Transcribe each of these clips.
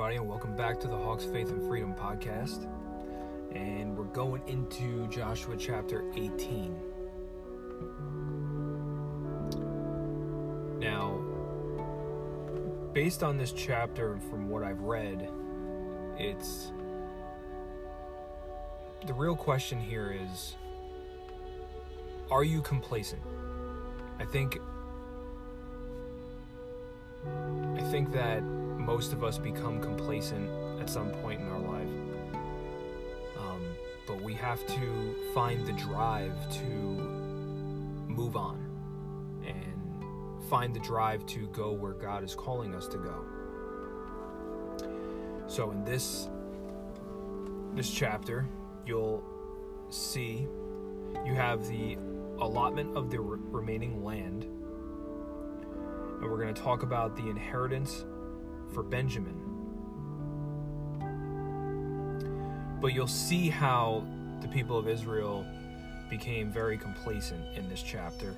everybody, and welcome back to the Hawks Faith and Freedom podcast. And we're going into Joshua chapter 18. Now, based on this chapter and from what I've read, it's the real question here is are you complacent? I think I think that most of us become complacent at some point in our life. Um, but we have to find the drive to move on and find the drive to go where God is calling us to go. So in this this chapter, you'll see you have the allotment of the re- remaining land. And we're going to talk about the inheritance for Benjamin. But you'll see how the people of Israel became very complacent in this chapter.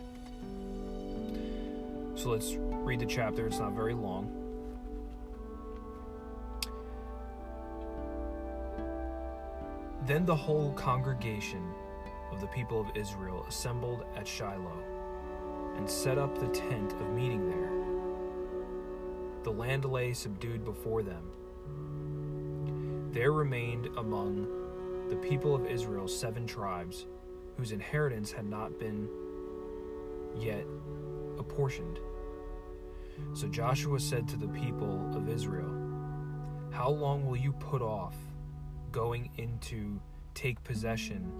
So let's read the chapter, it's not very long. Then the whole congregation of the people of Israel assembled at Shiloh and set up the tent of meeting there. The land lay subdued before them. There remained among the people of Israel seven tribes whose inheritance had not been yet apportioned. So Joshua said to the people of Israel, How long will you put off going into take possession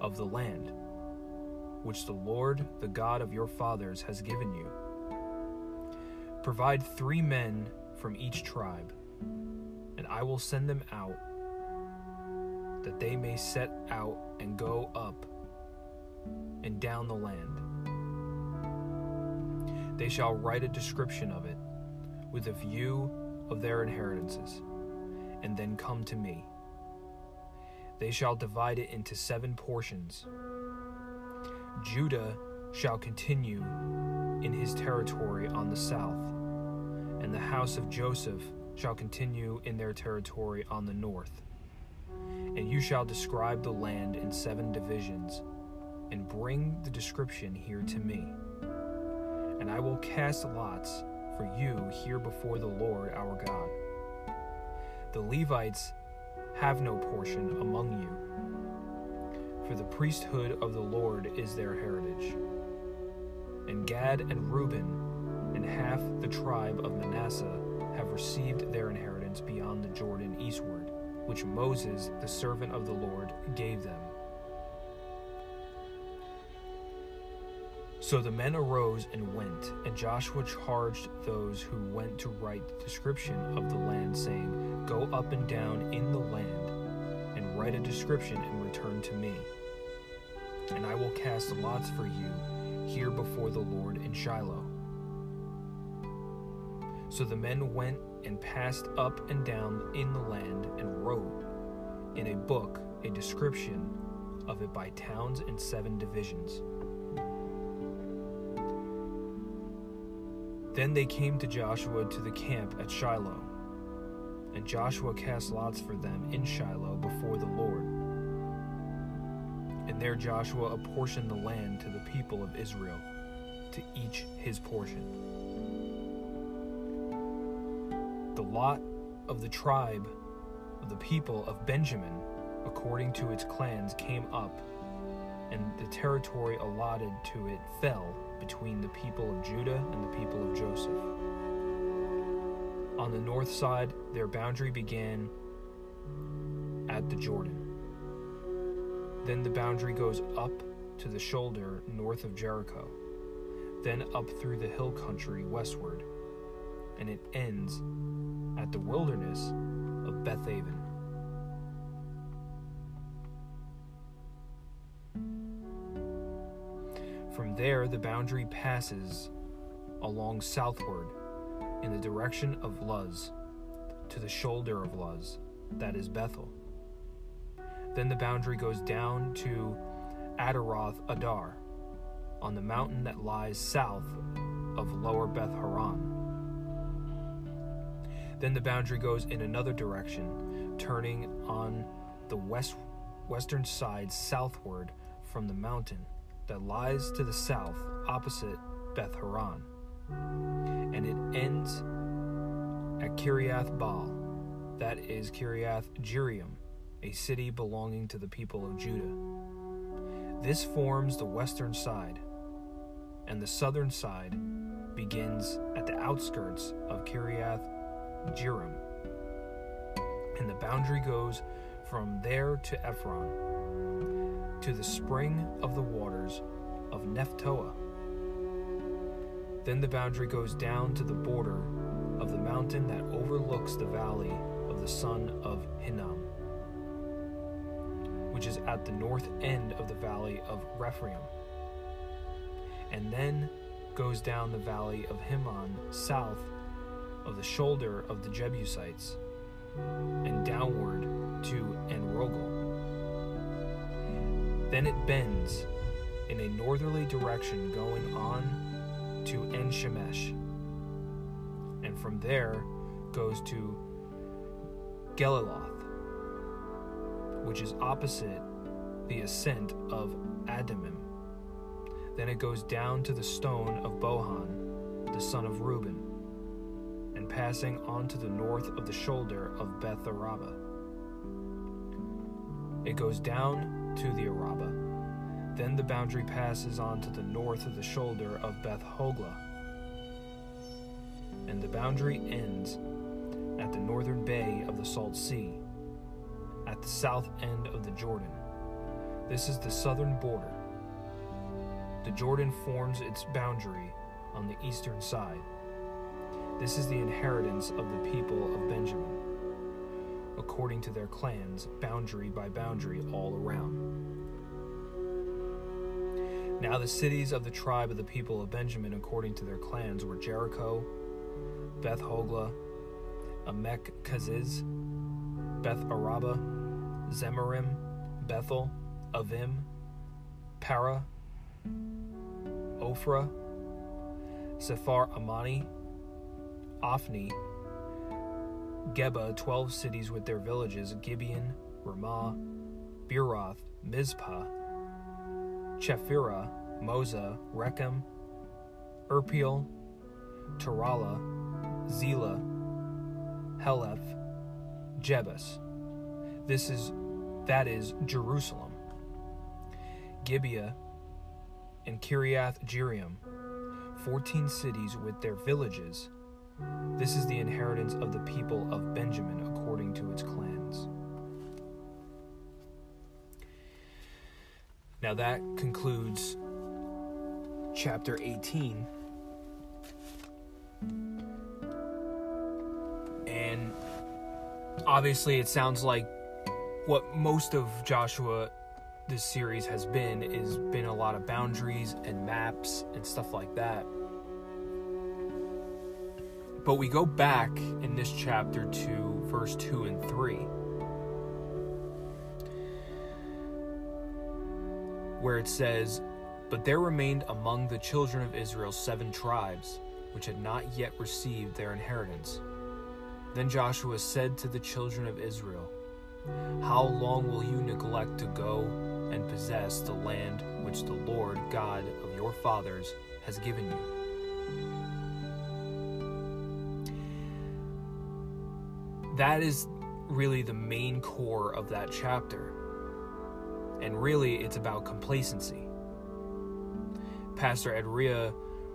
of the land which the Lord, the God of your fathers, has given you? Provide three men from each tribe, and I will send them out, that they may set out and go up and down the land. They shall write a description of it, with a view of their inheritances, and then come to me. They shall divide it into seven portions. Judah shall continue in his territory on the south, and the house of Joseph shall continue in their territory on the north. And you shall describe the land in seven divisions, and bring the description here to me. And I will cast lots for you here before the Lord our God. The Levites have no portion among you, for the priesthood of the Lord is their heritage. And Gad and Reuben and half the tribe of Manasseh have received their inheritance beyond the Jordan eastward, which Moses, the servant of the Lord, gave them. So the men arose and went, and Joshua charged those who went to write the description of the land, saying, Go up and down in the land, and write a description and return to me. And I will cast lots for you here before the Lord in Shiloh. So the men went and passed up and down in the land and wrote in a book a description of it by towns and seven divisions. Then they came to Joshua to the camp at Shiloh. And Joshua cast lots for them in Shiloh before the Lord. There Joshua apportioned the land to the people of Israel, to each his portion. The lot of the tribe of the people of Benjamin, according to its clans, came up, and the territory allotted to it fell between the people of Judah and the people of Joseph. On the north side, their boundary began at the Jordan. Then the boundary goes up to the shoulder north of Jericho, then up through the hill country westward, and it ends at the wilderness of Bethaven. From there, the boundary passes along southward in the direction of Luz to the shoulder of Luz, that is Bethel. Then the boundary goes down to Ataroth Addar, on the mountain that lies south of Lower Beth Horon. Then the boundary goes in another direction, turning on the west western side southward from the mountain that lies to the south opposite Beth Horon. And it ends at Kiriath Baal, that is Kiriath Jearim, a city belonging to the people of Judah. This forms the western side, and the southern side begins at the outskirts of Kiriath Jearim. And the boundary goes from there to Ephron, to the spring of the waters of Nephtoah. Then the boundary goes down to the border of the mountain that overlooks the valley of the son of Hinnom, which is at the north end of the valley of Rephaim, and then goes down the valley of Hinnom south of the shoulder of the Jebusites and downward to Enrogel. Then it bends in a northerly direction going on to En Shemesh, and from there goes to Geliloth, which is opposite the ascent of Adummim. Then it goes down to the stone of Bohan, the son of Reuben, and passing on to the north of the shoulder of Beth Arabah. It goes down to the Arabah. Then the boundary passes on to the north of the shoulder of Beth Hoglah. And the boundary ends at the northern bay of the Salt Sea, the south end of the Jordan. This is the southern border. The Jordan forms its boundary on the eastern side. This is the inheritance of the people of Benjamin, according to their clans, boundary by boundary all around. Now the cities of the tribe of the people of Benjamin, according to their clans, were Jericho, Beth Hoglah, Emek Keziz, Beth Arabah, Zemaraim, Bethel, Avvim, Parah, Ophrah, Sephar Amani, Ophni, Geba, twelve cities with their villages, Gibeon, Ramah, Beeroth, Mizpah, Chephirah, Mozah, Rekem, Irpeel, Taralah, Zela, Haeleph, Jebus. This is that is Jerusalem. Gibeah and Kiriath Jearim, fourteen cities with their villages. This is the inheritance of the people of Benjamin according to its clans. Now that concludes chapter 18. And obviously, it sounds like what most of Joshua this series has been is been a lot of boundaries and maps and stuff like that. But we go back in this chapter to verse 2 and 3, where it says, But there remained among the children of Israel seven tribes, which had not yet received their inheritance. Then Joshua said to the children of Israel, How long will you neglect to go and possess the land which the Lord God of your fathers has given you? that is really the main core of that chapter. And really, it's about complacency. Pastor Ed Ria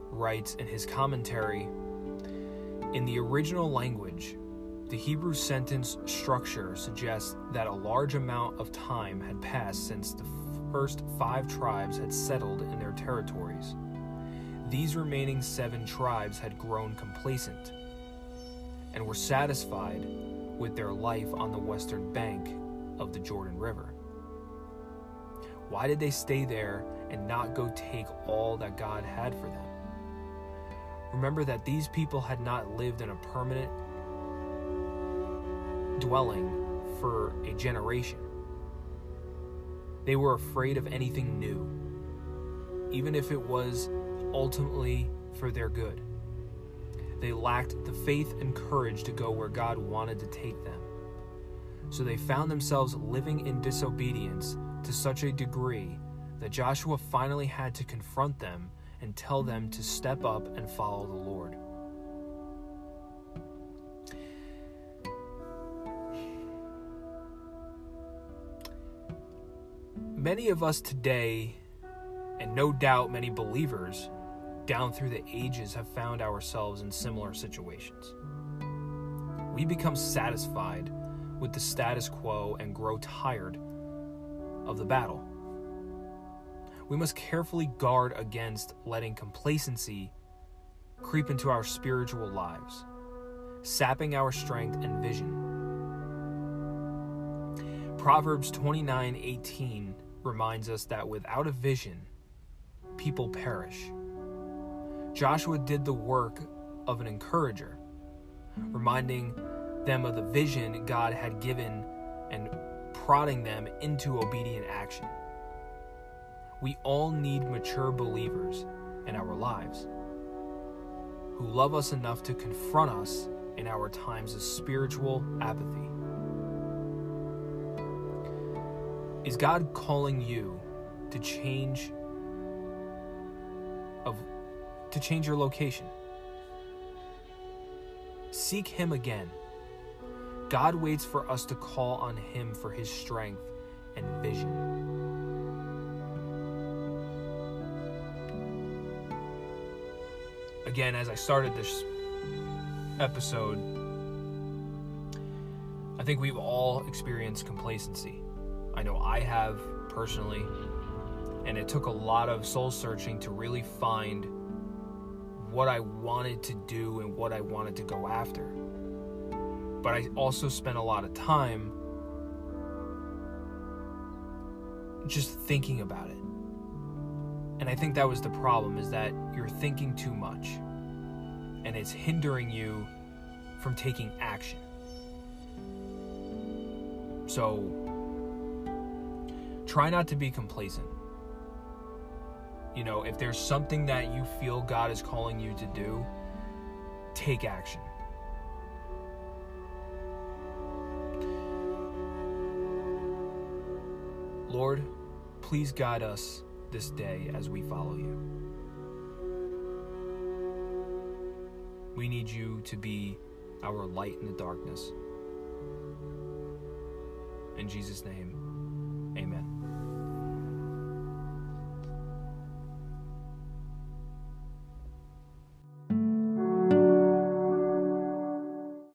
writes in his commentary In the original language, the Hebrew sentence structure suggests that a large amount of time had passed since the first five tribes had settled in their territories. These remaining seven tribes had grown complacent and were satisfied with their life on the western bank of the Jordan River. Why did they stay there and not go take all that God had for them? Remember that these people had not lived in a permanent dwelling for a generation. They were afraid of anything new, even if it was ultimately for their good. they lacked the faith and courage to go where God wanted to take them. So they found themselves living in disobedience to such a degree that Joshua finally had to confront them and tell them to step up and follow the Lord. Many of us today, and no doubt many believers down through the ages, have found ourselves in similar situations. We become satisfied with the status quo and grow tired of the battle. We must carefully guard against letting complacency creep into our spiritual lives, sapping our strength and vision. Proverbs 29:18 reminds us that without a vision, people perish. Joshua did the work of an encourager, reminding them of the vision God had given and prodding them into obedient action. We all need mature believers in our lives who love us enough to confront us in our times of spiritual apathy. Is God calling you to change of to change your location? Seek him again. God waits for us to call on him for his strength and vision. Again, as I started this episode, I think we've all experienced complacency. I know I have personally, and it took a lot of soul searching to really find what I wanted to do and what I wanted to go after. But I also spent a lot of time just thinking about it. And I think that was the problem is that you're thinking too much and it's hindering you from taking action. So try not to be complacent. You know, if there's something that you feel God is calling you to do, take action. Lord, please guide us this day as we follow you. We need you to be our light in the darkness. In Jesus' name,